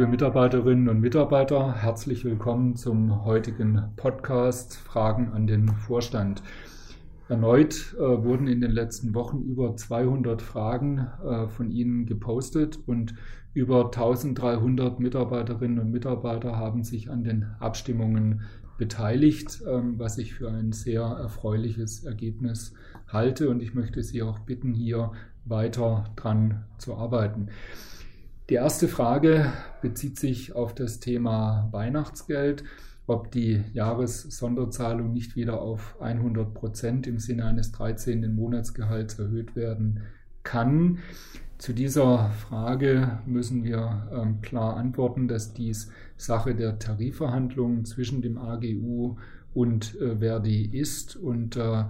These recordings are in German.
Liebe Mitarbeiterinnen und Mitarbeiter, herzlich willkommen zum heutigen Podcast Fragen an den Vorstand. Erneut äh, wurden in den letzten Wochen über 200 Fragen äh, von Ihnen gepostet und über 1300 Mitarbeiterinnen und Mitarbeiter haben sich an den Abstimmungen beteiligt, ähm, was ich für ein sehr erfreuliches Ergebnis halte. Und ich möchte Sie auch bitten, hier weiter dran zu arbeiten. Die erste Frage bezieht sich auf das Thema Weihnachtsgeld ob die Jahressonderzahlung nicht wieder auf 100 Prozent im Sinne eines 13. Monatsgehalts erhöht werden kann. Zu dieser Frage müssen wir ähm, klar antworten, dass dies Sache der Tarifverhandlungen zwischen dem AGU und äh, Verdi ist und äh,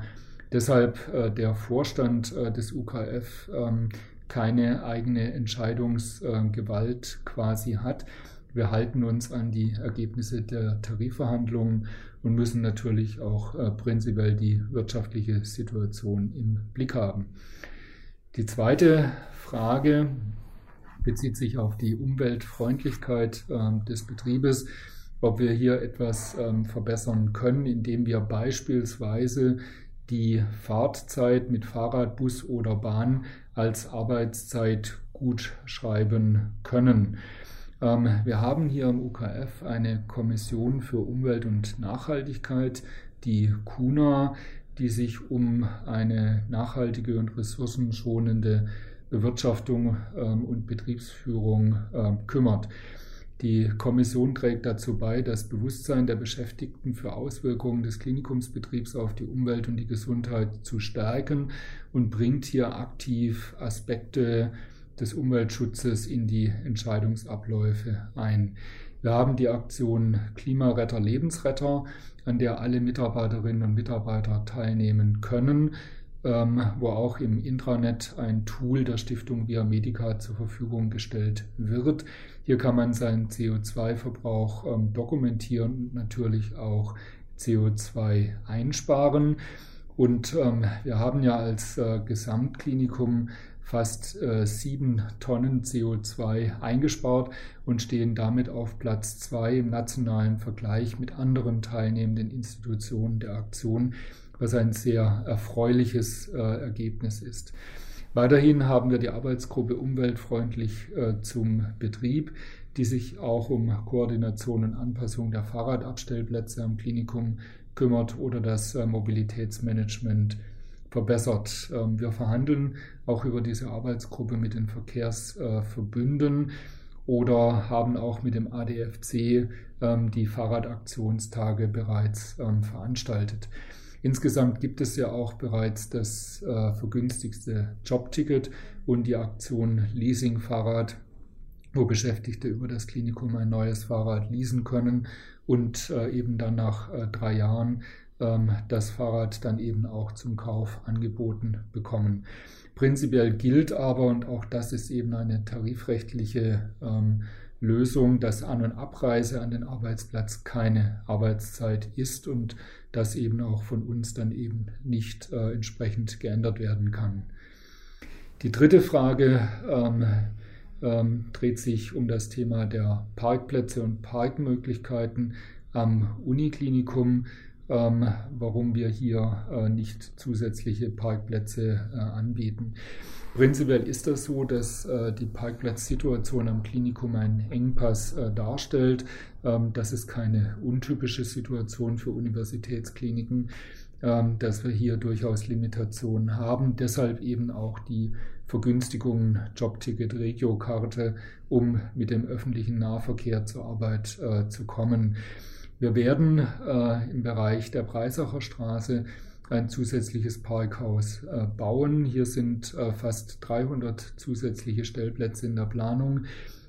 deshalb äh, der Vorstand äh, des UKF ähm, keine eigene Entscheidungsgewalt quasi hat. Wir halten uns an die Ergebnisse der Tarifverhandlungen und müssen natürlich auch äh, prinzipiell die wirtschaftliche Situation im Blick haben. Die zweite Frage bezieht sich auf die Umweltfreundlichkeit äh, des Betriebes, ob wir hier etwas ähm, verbessern können, indem wir beispielsweise die Fahrtzeit mit Fahrrad, Bus oder Bahn als Arbeitszeit gut schreiben können. Ähm, wir haben hier im UKF eine Kommission für Umwelt und Nachhaltigkeit, die KUNA, die sich um eine nachhaltige und ressourcenschonende Bewirtschaftung ähm, und Betriebsführung ähm, kümmert. Die Kommission trägt dazu bei, das Bewusstsein der Beschäftigten für Auswirkungen des Klinikumsbetriebs auf die Umwelt und die Gesundheit zu stärken und bringt hier aktiv Aspekte des Umweltschutzes in die Entscheidungsabläufe ein. Wir haben die Aktion Klimaretter Lebensretter, an der alle Mitarbeiterinnen und Mitarbeiter teilnehmen können, ähm, wo auch im Intranet ein Tool der Stiftung Via Medica zur Verfügung gestellt wird. Hier kann man seinen CO2-Verbrauch ähm, dokumentieren und natürlich auch CO2 einsparen. Und ähm, wir haben ja als äh, Gesamtklinikum fast äh, sieben Tonnen CO2 eingespart und stehen damit auf Platz zwei im nationalen Vergleich mit anderen teilnehmenden Institutionen der Aktion, was ein sehr erfreuliches äh, Ergebnis ist. Weiterhin haben wir die Arbeitsgruppe Umweltfreundlich äh, zum Betrieb, die sich auch um Koordination und Anpassung der Fahrradabstellplätze am Klinikum kümmert oder das äh, Mobilitätsmanagement verbessert. Ähm, wir verhandeln auch über diese Arbeitsgruppe mit den Verkehrsverbünden oder haben auch mit dem ADFC ähm, die Fahrradaktionstage bereits ähm, veranstaltet. Insgesamt gibt es ja auch bereits das äh, vergünstigste Jobticket und die Aktion Leasing Fahrrad, wo Beschäftigte über das Klinikum ein neues Fahrrad leasen können und äh, eben dann nach äh, drei Jahren ähm, das Fahrrad dann eben auch zum Kauf angeboten bekommen. Prinzipiell gilt aber, und auch das ist eben eine tarifrechtliche ähm, Lösung, dass An- und Abreise an den Arbeitsplatz keine Arbeitszeit ist und das eben auch von uns dann eben nicht äh, entsprechend geändert werden kann. Die dritte Frage ähm, ähm, dreht sich um das Thema der Parkplätze und Parkmöglichkeiten am Uniklinikum ähm, warum wir hier äh, nicht zusätzliche Parkplätze äh, anbieten. Prinzipiell ist das so, dass äh, die Parkplatzsituation am Klinikum einen Engpass darstellt. Ähm, das ist keine untypische Situation für Universitätskliniken, ähm, dass wir hier durchaus Limitationen haben. Deshalb eben auch die Vergünstigungen Jobticket, Regiokarte, um mit dem öffentlichen Nahverkehr zur Arbeit äh, zu kommen. Wir werden äh, im Bereich der Breisacher Straße ein zusätzliches Parkhaus äh, bauen. Hier sind äh, fast 300 zusätzliche Stellplätze in der Planung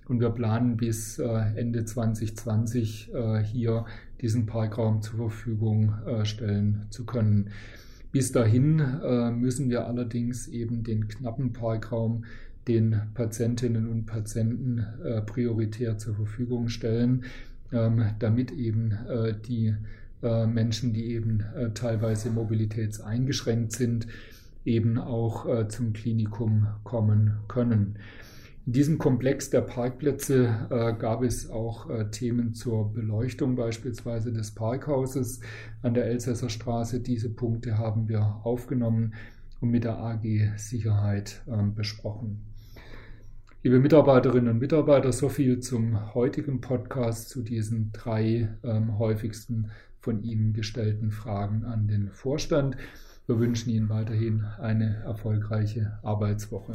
und wir planen bis äh, Ende 2020 äh, hier diesen Parkraum zur Verfügung äh, stellen zu können. Bis dahin müssen wir allerdings eben den knappen Parkraum den Patientinnen und Patienten prioritär zur Verfügung stellen. Ähm, damit eben äh, die äh, Menschen, die eben äh, teilweise mobilitätseingeschränkt sind, eben auch zum Klinikum kommen können. In diesem Komplex der Parkplätze äh, gab es auch äh, Themen zur Beleuchtung beispielsweise des Parkhauses an der Elsässer Straße. Diese Punkte haben wir aufgenommen und mit der AG Sicherheit äh, besprochen. Liebe Mitarbeiterinnen und Mitarbeiter, so viel zum heutigen Podcast zu diesen drei ähm, häufigsten von Ihnen gestellten Fragen an den Vorstand. Wir wünschen Ihnen weiterhin eine erfolgreiche Arbeitswoche.